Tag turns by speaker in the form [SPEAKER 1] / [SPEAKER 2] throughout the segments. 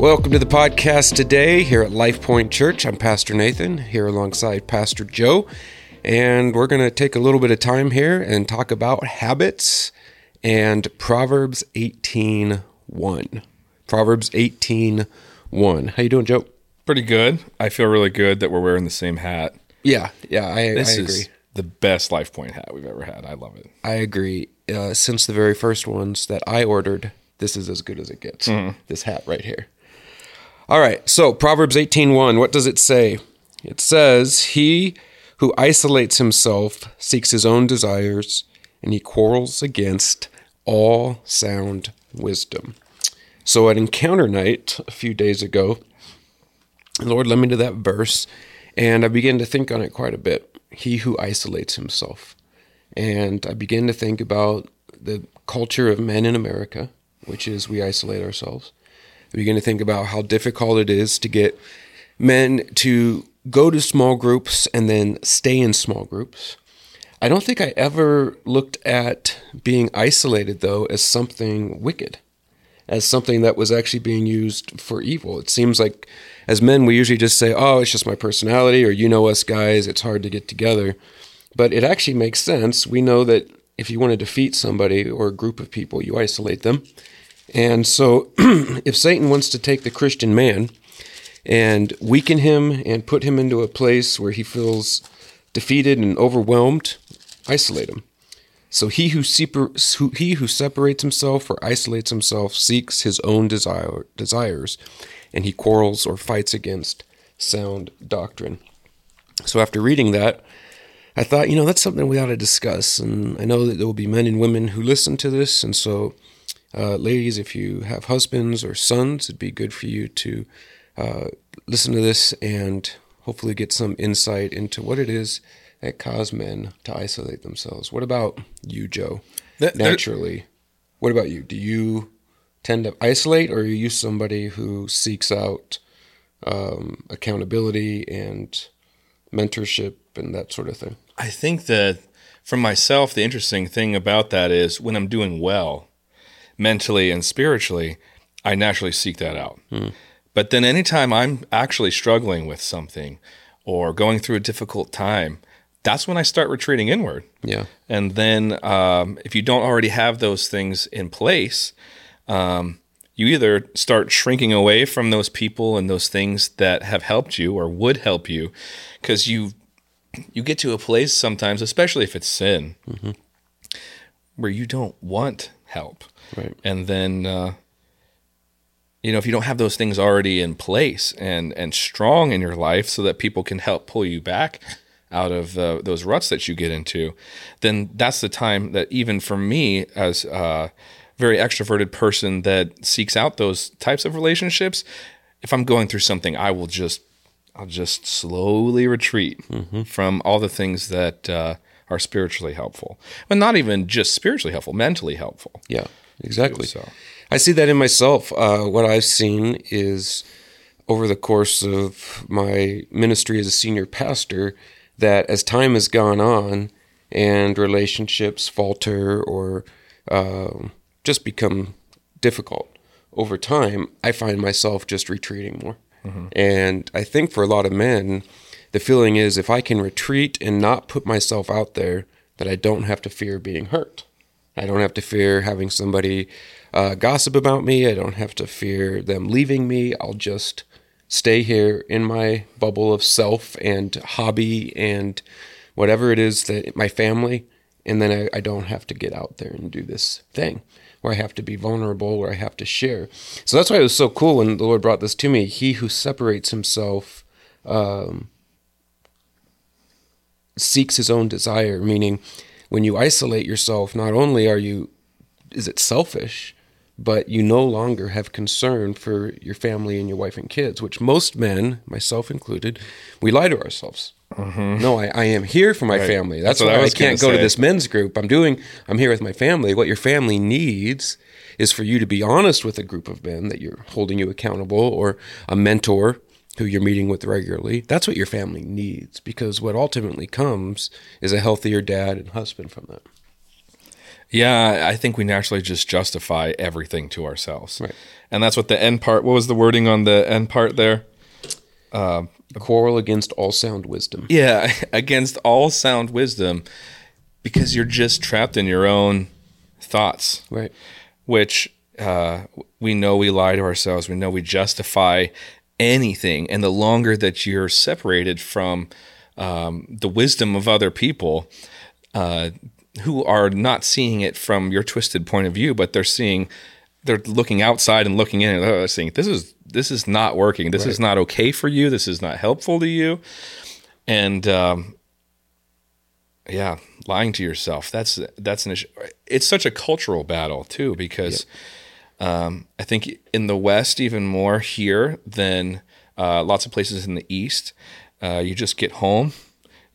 [SPEAKER 1] Welcome to the podcast today here at LifePoint Church. I'm Pastor Nathan here alongside Pastor Joe, and we're going to take a little bit of time here and talk about habits and Proverbs 18:1. Proverbs 18:1. How you doing, Joe?
[SPEAKER 2] Pretty good. I feel really good that we're wearing the same hat.
[SPEAKER 1] Yeah, yeah, I,
[SPEAKER 2] This
[SPEAKER 1] I agree.
[SPEAKER 2] is the best LifePoint hat we've ever had. I love it.
[SPEAKER 1] I agree. Uh, since the very first ones that I ordered, this is as good as it gets. This hat right here. All right. So Proverbs 18:1, what does it say? It says, "He who isolates himself seeks his own desires, and he quarrels against all sound wisdom." So at Encounter Night a few days ago, Lord led me to that verse, and I began to think on it quite a bit. He who isolates himself. And I began to think about the culture of men in America, which is we isolate ourselves. I began to think about how difficult it is to get men to go to small groups and then stay in small groups. I don't think I ever looked at being isolated, though, as something wicked, as something that was actually being used for evil. It seems like as men, we usually just say, oh, it's just my personality, or you know us guys, it's hard to get together. But it actually makes sense. We know that if you want to defeat somebody or a group of people, you isolate them. And so if Satan wants to take the Christian man and weaken him and put him into a place where he feels defeated and overwhelmed, isolate him. So he who, who he who separates himself or isolates himself seeks his own desire desires, and he quarrels or fights against sound doctrine. So after reading that, I thought, you know, that's something we ought to discuss. And I know that there will be men and women who listen to this. And so, uh, ladies, if you have husbands or sons, it'd be good for you to uh, listen to this and hopefully get some insight into what it is that cause men to isolate themselves. What about you, Joe?
[SPEAKER 2] That-
[SPEAKER 1] Naturally. What about you? Do you tend to isolate, or are you somebody who seeks out um, accountability and mentorship and that sort of thing?
[SPEAKER 2] I think that for myself, the interesting thing about that is when I'm doing well mentally and spiritually, I naturally seek that out. But then anytime I'm actually struggling with something or going through a difficult time, that's when I start retreating inward.
[SPEAKER 1] Yeah.
[SPEAKER 2] And then um, if you don't already have those things in place, um, you either start shrinking away from those people and those things that have helped you or would help you because you you get to a place sometimes, especially if it's sin, where you don't want help.
[SPEAKER 1] Right.
[SPEAKER 2] And then uh, you know, if you don't have those things already in place and and strong in your life so that people can help pull you back out of uh, those ruts that you get into, then that's the time that even for me as a very extroverted person that seeks out those types of relationships, if I'm going through something, I will just I'll just slowly retreat from all the things that uh, are spiritually helpful, but not even just spiritually helpful, mentally helpful.
[SPEAKER 1] Yeah, exactly.
[SPEAKER 2] So.
[SPEAKER 1] I see that in myself. Uh, what I've seen is over the course of my ministry as a senior pastor that as time has gone on and relationships falter or um just become difficult over time, I find myself just retreating more. And I think for a lot of men, the feeling is if I can retreat and not put myself out there, that I don't have to fear being hurt. I don't have to fear having somebody uh, gossip about me. I don't have to fear them leaving me. I'll just stay here in my bubble of self and hobby and whatever it is that my family. And then I, I don't have to get out there and do this thing where I have to be vulnerable, where I have to share. So that's why it was so cool when the Lord brought this to me. He who separates himself um, seeks his own desire, meaning when you isolate yourself, not only are you, is it selfish, but you no longer have concern for your family and your wife and kids, which most men, myself included, we lie to ourselves. No, I, I am here for my
[SPEAKER 2] Right.
[SPEAKER 1] family. That's,
[SPEAKER 2] That's
[SPEAKER 1] why
[SPEAKER 2] I
[SPEAKER 1] I, can't go to this men's group. I'm doing, I'm here with my family. What your family needs is for you to be honest with a group of men that you're holding you accountable or a mentor who you're meeting with regularly. That's what your family needs because what ultimately comes is a healthier dad and husband from that.
[SPEAKER 2] Yeah, I think we naturally just justify everything to ourselves.
[SPEAKER 1] Right.
[SPEAKER 2] And that's what the end part, what was the wording on the end part there?
[SPEAKER 1] Quarrel against all sound wisdom.
[SPEAKER 2] Yeah, against all sound wisdom because you're just trapped in your own thoughts,
[SPEAKER 1] Right.
[SPEAKER 2] which uh, we know we lie to ourselves. We know we justify anything. And the longer that you're separated from um, the wisdom of other people, uh, who are not seeing it from your twisted point of view, but they're seeing, they're looking outside and looking in and they're saying, this is, this is not working. This is not okay for you. This is not helpful to you. And, um, yeah, lying to yourself. That's, that's an issue. It's such a cultural battle too, because, um, I think in the West, even more here than, uh, lots of places in the East, uh, you just get home,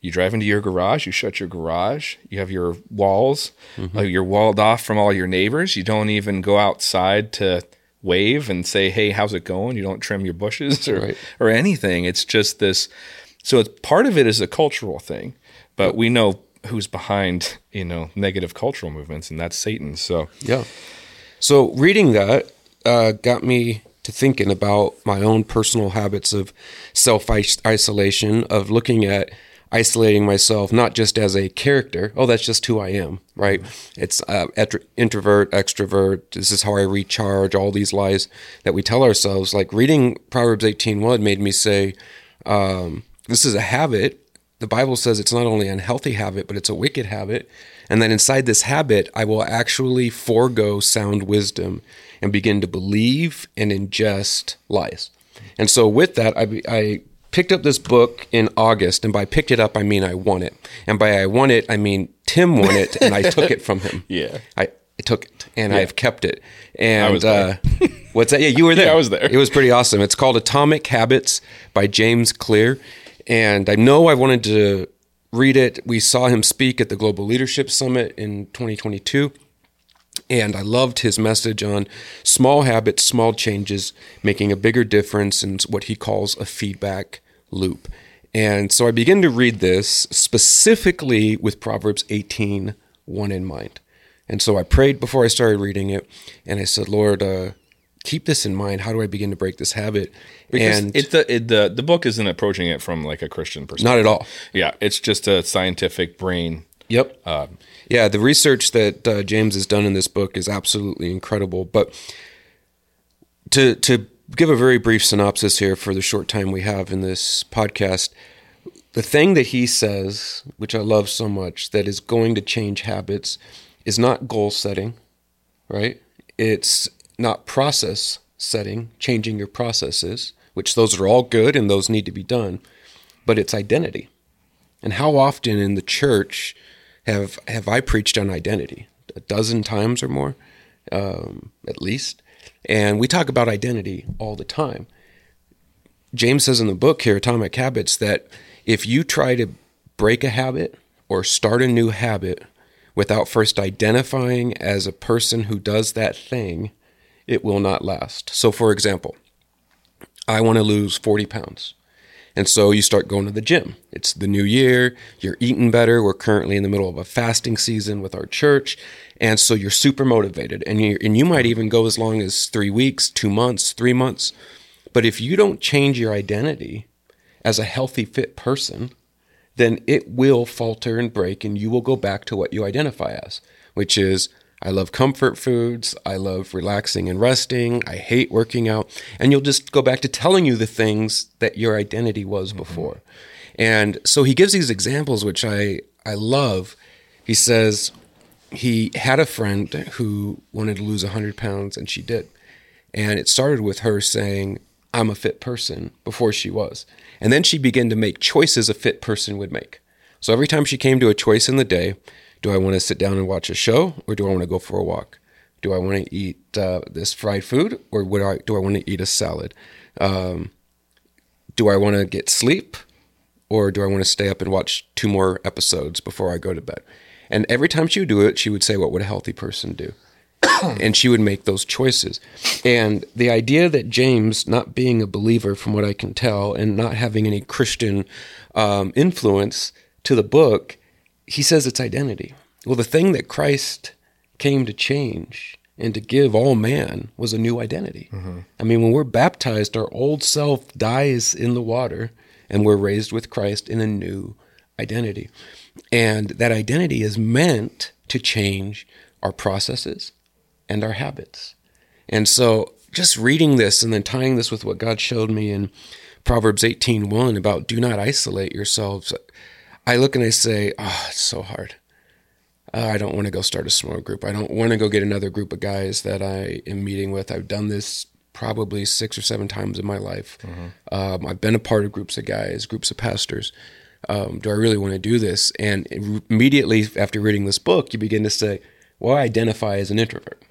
[SPEAKER 2] you drive into your garage, you shut your garage, you have your walls, uh, you're walled off from all your neighbors. You don't even go outside to wave and say, "Hey, how's it going?" You don't trim your bushes or
[SPEAKER 1] Right.
[SPEAKER 2] or anything. It's just this. So it's, part of it is a cultural thing, but we know who's behind you know negative cultural movements, and that's Satan. So
[SPEAKER 1] Yeah. So reading that uh, got me to thinking about my own personal habits of self isolation, of looking at isolating myself not just as a character. Oh, that's just who I am, right? It's uh, introvert, extrovert. This is how I recharge. All these lies that we tell ourselves. Like reading Proverbs eighteen one made me say, um, "This is a habit." The Bible says it's not only an unhealthy habit, but it's a wicked habit. And that inside this habit, I will actually forego sound wisdom and begin to believe and ingest lies. And so, with that, I, I picked up this book in August. And by picked it up, I mean I won it. And by I won it, I mean Tim won it and I took it from him.
[SPEAKER 2] Yeah.
[SPEAKER 1] I, I took it and I've kept it. And uh, what's that? Yeah, you were there.
[SPEAKER 2] I was there.
[SPEAKER 1] It was pretty awesome. It's called Atomic Habits by James Clear. And I know I wanted to read it. We saw him speak at the Global Leadership Summit in 2022. And I loved his message on small habits, small changes, making a bigger difference in what he calls a feedback loop. And so I began to read this specifically with Proverbs 18 1 in mind. And so I prayed before I started reading it. And I said, Lord, uh, keep this in mind. How do I begin to break this habit?
[SPEAKER 2] because
[SPEAKER 1] and
[SPEAKER 2] it, the it, the the book isn't approaching it from like a Christian perspective.
[SPEAKER 1] not at all.
[SPEAKER 2] Yeah, it's just a scientific brain.
[SPEAKER 1] Yep.
[SPEAKER 2] Uh,
[SPEAKER 1] yeah, the research that uh, James has done in this book is absolutely incredible. But to to give a very brief synopsis here for the short time we have in this podcast, the thing that he says, which I love so much, that is going to change habits, is not goal setting, right? It's not process setting, changing your processes, which those are all good and those need to be done, but it's identity. And how often in the church have have I preached on identity? A dozen times or more, um, at least. And we talk about identity all the time. James says in the book here, Atomic Habits, that if you try to break a habit or start a new habit without first identifying as a person who does that thing, it will not last. So, for example, I want to lose 40 pounds. And so you start going to the gym. It's the new year, you're eating better. We're currently in the middle of a fasting season with our church. And so you're super motivated. And you and you might even go as long as 3 weeks, 2 months, 3 months. But if you don't change your identity as a healthy fit person, then it will falter and break and you will go back to what you identify as, which is I love comfort foods. I love relaxing and resting. I hate working out. And you'll just go back to telling you the things that your identity was mm-hmm. before. And so he gives these examples, which I, I love. He says he had a friend who wanted to lose 100 pounds, and she did. And it started with her saying, I'm a fit person before she was. And then she began to make choices a fit person would make. So every time she came to a choice in the day, do I want to sit down and watch a show or do I want to go for a walk? Do I want to eat uh, this fried food or would I, do I want to eat a salad? Um, do I want to get sleep or do I want to stay up and watch two more episodes before I go to bed? And every time she would do it, she would say, What would a healthy person do? and she would make those choices. And the idea that James, not being a believer from what I can tell, and not having any Christian um, influence to the book, he says it's identity. Well, the thing that Christ came to change and to give all man was a new identity. Mm-hmm. I mean, when we're baptized, our old self dies in the water and we're raised with Christ in a new identity. And that identity is meant to change our processes and our habits. And so just reading this and then tying this with what God showed me in Proverbs 18:1 about do not isolate yourselves. I look and I say, "Oh, it's so hard. Uh, I don't want to go start a small group. I don't want to go get another group of guys that I am meeting with. I've done this probably six or seven times in my life. Um, I've been a part of groups of guys, groups of pastors. Um, do I really want to do this? And immediately after reading this book, you begin to say, well, I identify as an introvert.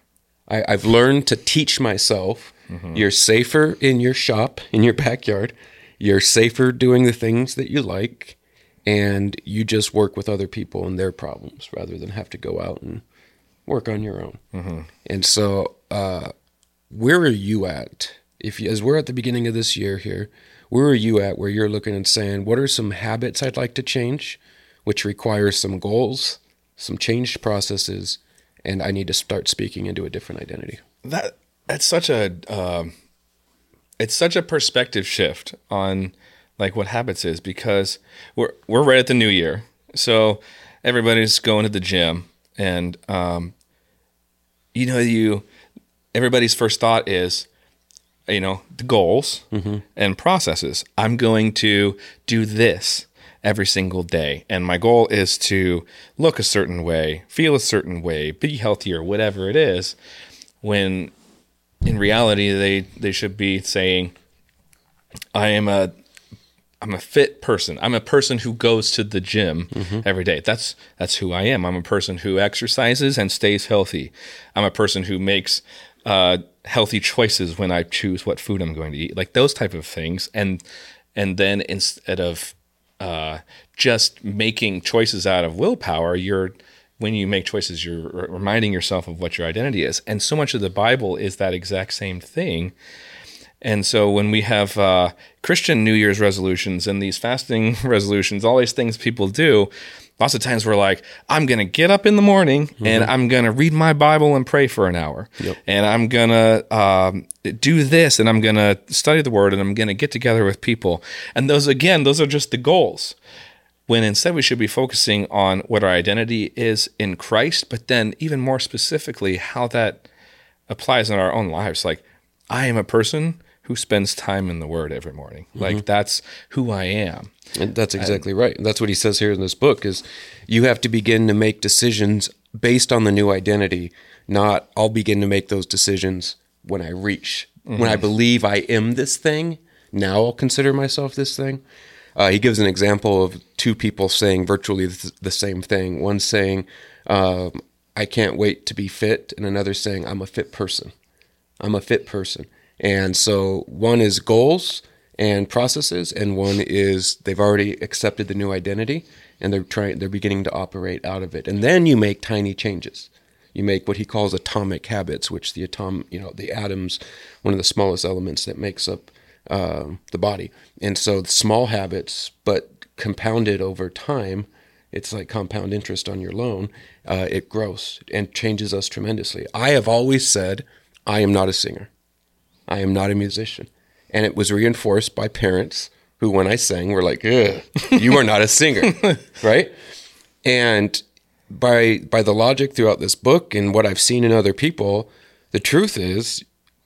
[SPEAKER 1] I, I've learned to teach myself you're safer in your shop, in your backyard. You're safer doing the things that you like, and you just work with other people and their problems rather than have to go out and work on your own. And so, uh, where are you at? If you, as we're at the beginning of this year here, where are you at? Where you're looking and saying, what are some habits I'd like to change, which requires some goals, some changed processes, and I need to start speaking into a different identity.
[SPEAKER 2] that that's such a um, it's such a perspective shift on like what habits is because we're we're right at the new year. So everybody's going to the gym and um, you know you everybody's first thought is you know the goals and processes. I'm going to do this every single day. And my goal is to look a certain way feel a certain way be healthier whatever it is when in reality they they should be saying i am a i'm a fit person. I'm a person who goes to the gym every day. That's that's who i am. I'm a person who exercises and stays healthy. I'm a person who makes uh, healthy choices when i choose what food i'm going to eat like those type of things. And and then instead of uh, just making choices out of willpower you're when you make choices you're reminding yourself of what your identity is. And so much of the bible is that exact same thing and so when we have uh, Christian New Year's resolutions and these fasting resolutions, all these things people do, lots of times we're like, I'm going to get up in the morning and I'm going to read my Bible and pray for an hour. And I'm going to um, do this and I'm going to study the word and I'm going to get together with people. And those, again, those are just the goals. When instead we should be focusing on what our identity is in Christ, but then even more specifically, how that applies in our own lives. Like, I am a person who spends time in the Word every morning. Like that's who I am.
[SPEAKER 1] And that's exactly right. That's what he says here in this book is you have to begin to make decisions based on the new identity, not I'll begin to make those decisions when I reach when I believe I am this thing, now I'll consider myself this thing. Uh, he gives an example of two people saying virtually th- the same thing. One saying, um, I can't wait to be fit, and another saying, I'm a fit person. I'm a fit person. And so one is goals and processes, and one is they've already accepted the new identity and they're trying they're beginning to operate out of it. And then you make tiny changes. You make what he calls atomic habits, which the atom you know, the atoms, one of the smallest elements that makes up um the body. And so small habits, but compounded over time, it's like compound interest on your loan. Uh, it grows and changes us tremendously. I have always said, I am not a singer. I am not a musician. And it was reinforced by parents who, when I sang, were like, you are not a singer. right? And by by the logic throughout this book and what I've seen in other people, the truth is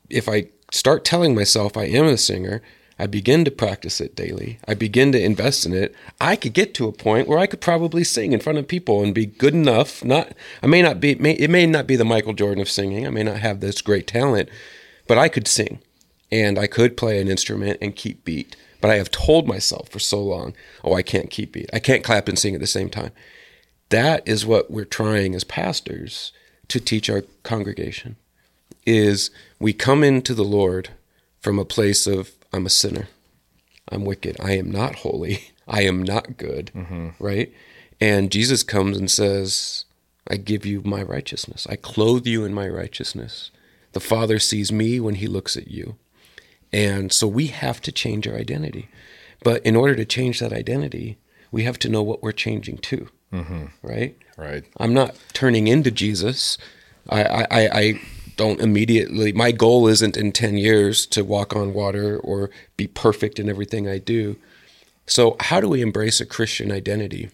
[SPEAKER 1] if I start telling myself I am a singer, I begin to practice it daily. I begin to invest in it. I could get to a point where I could probably sing in front of people and be good enough. Not, I may not be. May, it may not be the Michael Jordan of singing. I may not have this great talent, but I could sing, and I could play an instrument and keep beat. But I have told myself for so long, oh, I can't keep beat. I can't clap and sing at the same time. That is what we're trying as pastors to teach our congregation is we come into the Lord from a place of I'm a sinner. I'm wicked. I am not holy. I am not good. Mm-hmm. Right? And Jesus comes and says, I give you my righteousness. I clothe you in my righteousness. The Father sees me when he looks at you. And so we have to change our identity. But in order to change that identity, we have to know what we're changing to. Mm-hmm. Right?
[SPEAKER 2] Right.
[SPEAKER 1] I'm not turning into Jesus. I, I, I I don't immediately. My goal isn't in ten years to walk on water or be perfect in everything I do. So, how do we embrace a Christian identity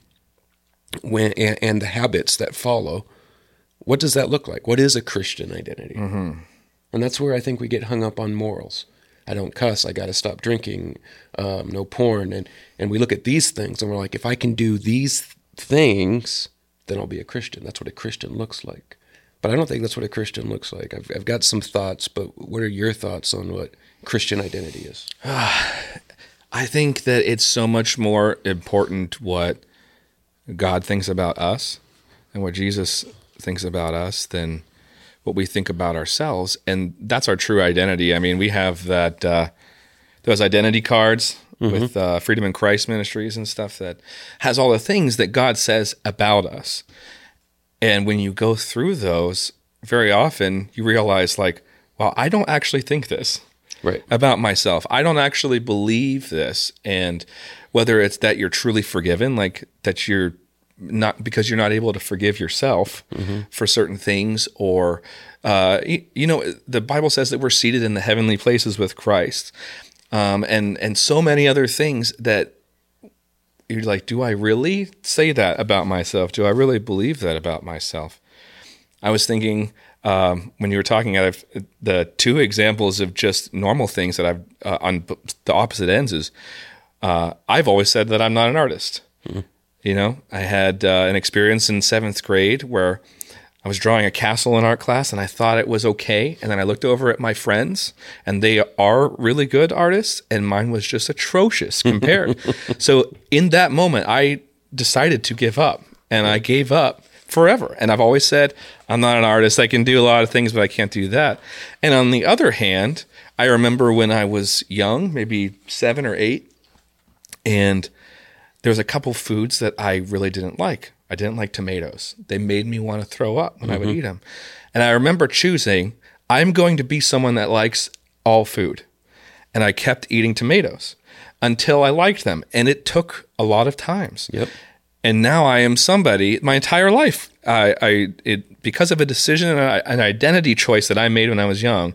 [SPEAKER 1] when and, and the habits that follow? What does that look like? What is a Christian identity? And that's where I think we get hung up on morals. I don't cuss. I got to stop drinking. Um, no porn. And and we look at these things and we're like, if I can do these things, then I'll be a Christian. That's what a Christian looks like. But I don't think that's what a Christian looks like. I've, I've got some thoughts, but what are your thoughts on what Christian identity is?
[SPEAKER 2] I think that it's so much more important what God thinks about us and what Jesus thinks about us than what we think about ourselves. And that's our true identity. I mean, we have that uh, those identity cards with uh, Freedom in Christ Ministries and stuff that has all the things that God says about us. And when you go through those, very often you realize, like, well, I don't actually think this
[SPEAKER 1] Right.
[SPEAKER 2] about myself. I don't actually believe this. And whether it's that you're truly forgiven, like that you're not because you're not able to forgive yourself for certain things, or, uh, you, you know, the Bible says that we're seated in the heavenly places with Christ. Um, and, and so many other things that you're like, do I really say that about myself? Do I really believe that about myself? I was thinking um, when you were talking, out of the two examples of just normal things that I've uh, on the opposite ends is uh, I've always said that I'm not an artist. You know, I had uh, an experience in seventh grade where I was drawing a castle in art class and I thought it was okay. And then I looked over at my friends and they are really good artists and mine was just atrocious compared. so in that moment, I decided to give up and I gave up forever. And I've always said, I'm not an artist. I can do a lot of things, but I can't do that. And on the other hand, I remember when I was young, maybe seven or eight, and there was a couple foods that I really didn't like. I didn't like tomatoes. They made me want to throw up when I would mm-hmm. eat them. And I remember choosing, I'm going to be someone that likes all food. And I kept eating tomatoes until I liked them. And it took a lot of times.
[SPEAKER 1] Yep.
[SPEAKER 2] And now I am somebody my entire life. I, I it because of a decision and an identity choice that I made when I was young.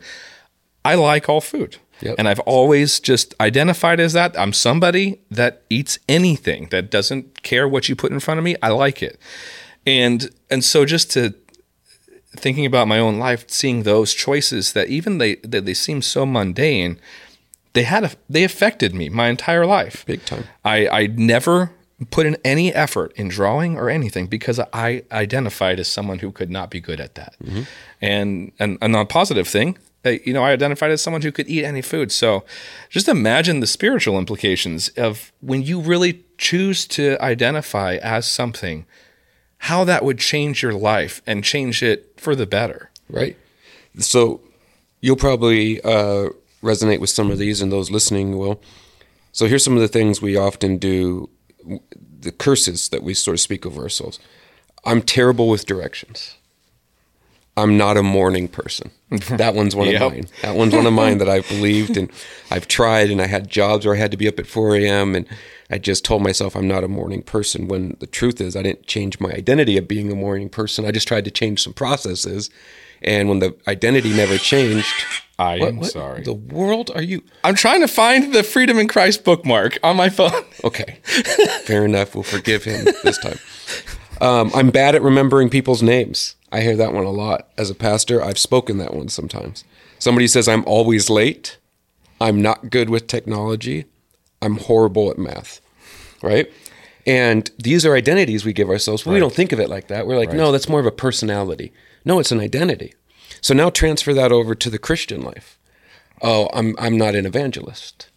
[SPEAKER 2] I like all food.
[SPEAKER 1] Yep.
[SPEAKER 2] And I've always just identified as that. I'm somebody that eats anything that doesn't care what you put in front of me. I like it. And and so just to thinking about my own life, seeing those choices that even they that they seem so mundane, they had a, they affected me my entire life.
[SPEAKER 1] Big time.
[SPEAKER 2] I, I never put in any effort in drawing or anything because I identified as someone who could not be good at that. Mm-hmm. And, and and a positive thing, you know, I identified as someone who could eat any food. So just imagine the spiritual implications of when you really choose to identify as something, how that would change your life and change it for the better.
[SPEAKER 1] right? So you'll probably uh, resonate with some of these, and those listening will. So here's some of the things we often do, the curses that we sort of speak over ourselves. I'm terrible with directions. I'm not a morning person. That one's one
[SPEAKER 2] Yep.
[SPEAKER 1] of mine. That one's one of mine that I've believed and I've tried, and I had jobs where I had to be up at 4 a.m. and I just told myself I'm not a morning person. When the truth is, I didn't change my identity of being a morning person. I just tried to change some processes, and when the identity never changed,
[SPEAKER 2] I
[SPEAKER 1] what,
[SPEAKER 2] am
[SPEAKER 1] what
[SPEAKER 2] sorry.
[SPEAKER 1] The world? Are you
[SPEAKER 2] I'm trying to find the Freedom in Christ bookmark on my phone.
[SPEAKER 1] okay? Fair enough. We'll forgive him this time. Um, I'm bad at remembering people's names. I hear that one a lot. As a pastor, I've spoken that one sometimes. Somebody says I'm always late. I'm not good with technology. I'm horrible at math. Right? And these are identities we give ourselves. But We don't think of it like that. We're like, no, that's more of a personality. No, it's an identity. So now transfer that over to the Christian life. Oh, I'm I'm not an evangelist.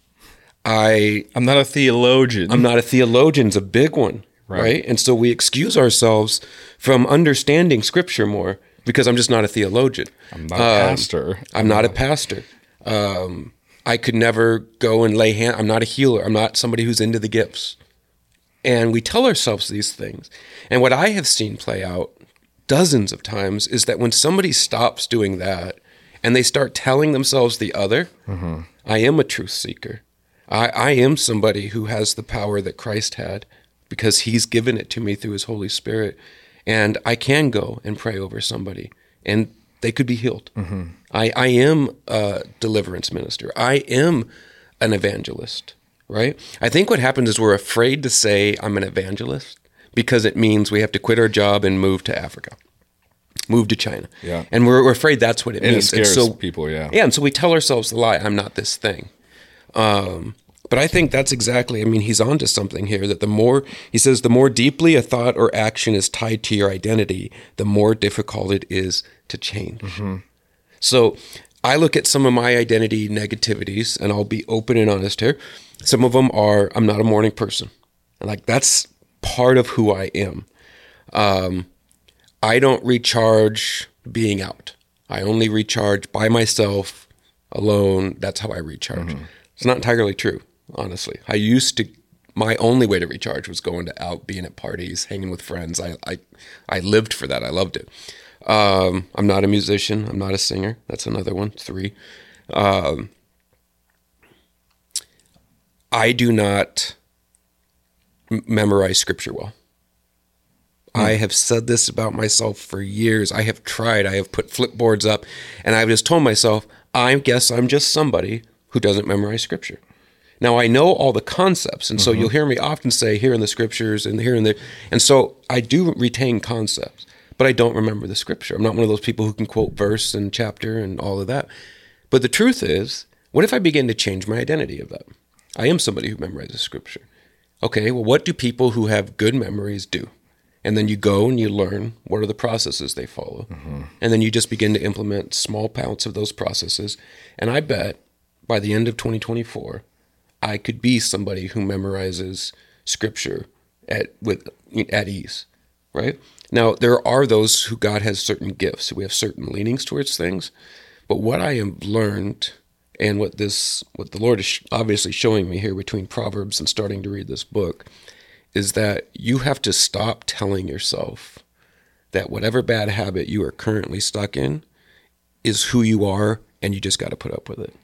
[SPEAKER 1] I
[SPEAKER 2] I'm not a theologian.
[SPEAKER 1] I'm not a theologian's a big one, right.
[SPEAKER 2] Right.
[SPEAKER 1] And so we excuse ourselves from understanding scripture more because I'm just not a theologian.
[SPEAKER 2] I'm not a pastor.
[SPEAKER 1] I'm not a pastor. Um, I could never go and lay hand. I'm not a healer. I'm not somebody who's into the gifts. And we tell ourselves these things. And what I have seen play out dozens of times is that when somebody stops doing that and they start telling themselves the other, I am a truth seeker. I, I am somebody who has the power that Christ had because he's given it to me through his Holy Spirit. And I can go and pray over somebody and they could be healed. I, I am a deliverance minister. I am an evangelist, right? I think what happens is we're afraid to say I'm an evangelist because it means we have to quit our job and move to Africa, move to China.
[SPEAKER 2] Yeah.
[SPEAKER 1] And we're, we're afraid that's what it
[SPEAKER 2] And it
[SPEAKER 1] means.
[SPEAKER 2] scares
[SPEAKER 1] so,
[SPEAKER 2] people, yeah.
[SPEAKER 1] yeah, and so we tell ourselves the lie, I'm not this thing. Um, but I think that's exactly, I mean, he's onto something here that the more, he says, the more deeply a thought or action is tied to your identity, the more difficult it is to change. So I look at some of my identity negativities, and I'll be open and honest here. Some of them are, I'm not a morning person. Like, that's part of who I am. Um, I don't recharge being out. I only recharge by myself, alone. That's how I recharge. It's not entirely true, honestly. I used to. My only way to recharge was going to out, being at parties, hanging with friends. I I, I lived for that. I loved it. Um, I'm not a musician. I'm not a singer. That's another one. Three. Um, I do not m- memorize scripture well. I have said this about myself for years. I have tried. I have put flipboards up, and I've just told myself, I guess I'm just somebody who doesn't memorize scripture. Now I know all the concepts, and so mm-hmm. you'll hear me often say here in the scriptures and here and there, and so I do retain concepts, but I don't remember the scripture. I'm not one of those people who can quote verse and chapter and all of that. But the truth is, what if I begin to change my identity of that? I am somebody who memorizes scripture. Okay, well, what do people who have good memories do? And then you go and you learn what are the processes they follow. Mm-hmm. And then you just begin to implement small amounts of those processes. And I bet by the end of 2024, I could be somebody who memorizes scripture at with at ease, right? Now there are those who God has certain gifts. We have certain leanings towards things, but what I have learned and what this what the Lord is obviously showing me here between Proverbs and starting to read this book is that you have to stop telling yourself that whatever bad habit you are currently stuck in is who you are and you just got to put up with it.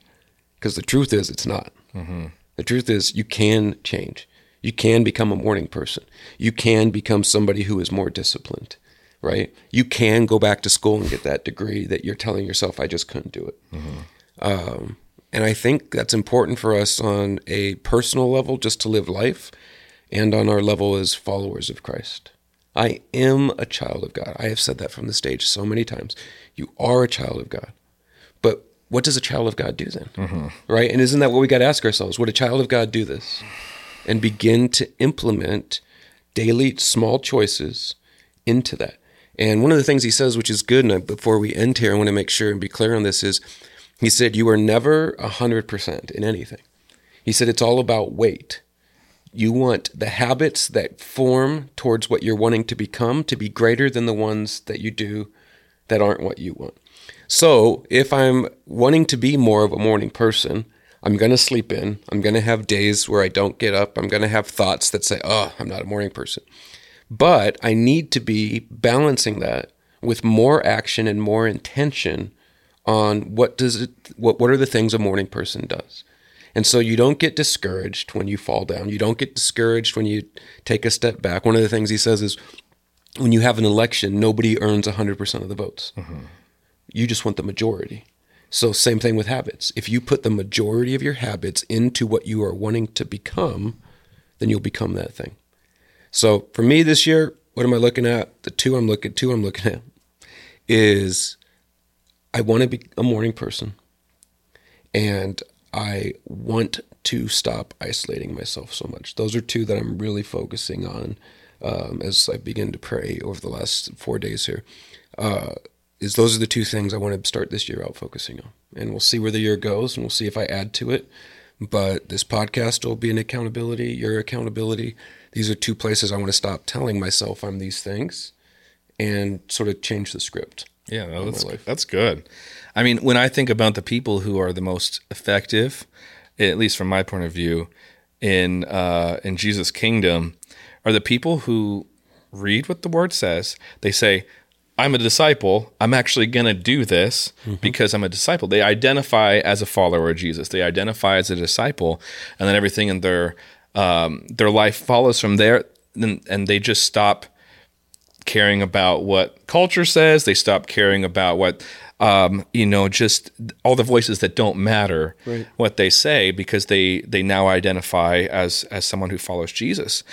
[SPEAKER 1] Because the truth is, it's not. Mm-hmm. The truth is, you can change. You can become a morning person. You can become somebody who is more disciplined, right? You can go back to school and get that degree that you're telling yourself, I just couldn't do it. Um, and I think that's important for us on a personal level, just to live life, and on our level as followers of Christ. I am a child of God. I have said that from the stage so many times. You are a child of God. But what does a child of God do then? Mm-hmm. Right? And isn't that what we got to ask ourselves? Would a child of God do this? And begin to implement daily small choices into that. And one of the things he says, which is good, and I, before we end here, I want to make sure and be clear on this, is he said, You are never 100% in anything. He said, It's all about weight. You want the habits that form towards what you're wanting to become to be greater than the ones that you do that aren't what you want. So if I'm wanting to be more of a morning person, I'm going to sleep in. I'm going to have days where I don't get up. I'm going to have thoughts that say, oh, I'm not a morning person. But I need to be balancing that with more action and more intention on what does it what what are the things a morning person does. And so you don't get discouraged when you fall down. You don't get discouraged when you take a step back. One of the things he says is when you have an election, nobody earns 100% of the votes. Mm-hmm. You just want the majority. So, same thing with habits. If you put the majority of your habits into what you are wanting to become, then you'll become that thing. So, for me this year, what am I looking at? The two I'm looking two I'm looking at is I want to be a morning person and I want to stop isolating myself so much. Those are two that I'm really focusing on um, as I begin to pray over the last four days here. Uh, is those are the two things I want to start this year out focusing on, and we'll see where the year goes, and we'll see if I add to it. But this podcast will be an accountability, your accountability. These are two places I want to stop telling myself I'm these things, and sort of change the script.
[SPEAKER 2] Yeah, no, that's that's good. I mean, when I think about the people who are the most effective, at least from my point of view, in uh, in Jesus' kingdom, are the people who read what the Word says. They say, "I'm a disciple. I'm actually going to do this because I'm a disciple." They identify as a follower of Jesus. They identify as a disciple, and then everything in their um, their life follows from there. And, and they just stop caring about what culture says. They stop caring about what um, you know, just all the voices that don't matter
[SPEAKER 1] Right.
[SPEAKER 2] what they say because they they now identify as as someone who follows Jesus.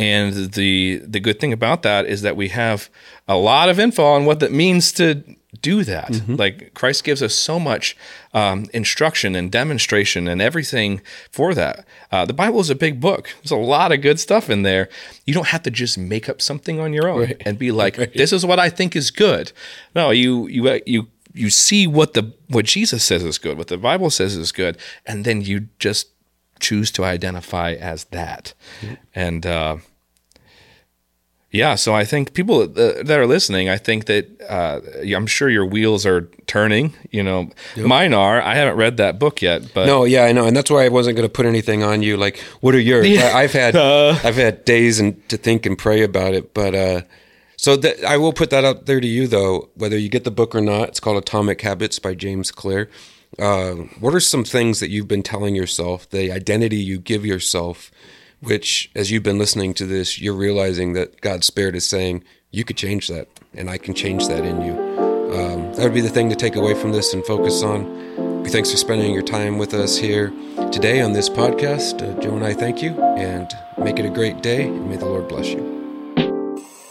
[SPEAKER 2] And the the good thing about that is that we have a lot of info on what that means to do that. Like Christ gives us so much um, instruction and demonstration and everything for that. Uh, the Bible is a big book. There's a lot of good stuff in there. You don't have to just make up something on your own and be like, "This is what I think is good." No, you you you you see what the what Jesus says is good, what the Bible says is good, and then you just choose to identify as that. And uh, yeah, so I think people uh, that are listening, I think that uh, I'm sure your wheels are turning. You know, mine are. I haven't read that book yet, but
[SPEAKER 1] No, yeah, I know, and that's why I wasn't going to put anything on you. Like, what are yours?
[SPEAKER 2] Yeah.
[SPEAKER 1] I, I've had
[SPEAKER 2] Uh.
[SPEAKER 1] I've had days and to think and pray about it, but uh, so that I will put that out there to you though, whether you get the book or not. It's called Atomic Habits by James Clear. Uh, what are some things that you've been telling yourself, the identity you give yourself, which, as you've been listening to this, you're realizing that God's Spirit is saying you could change that, and I can change that in you. Um, that would be the thing to take away from this and focus on. Thanks for spending your time with us here today on this podcast. Uh, Joe and I thank you and make it a great day, and may the Lord bless you.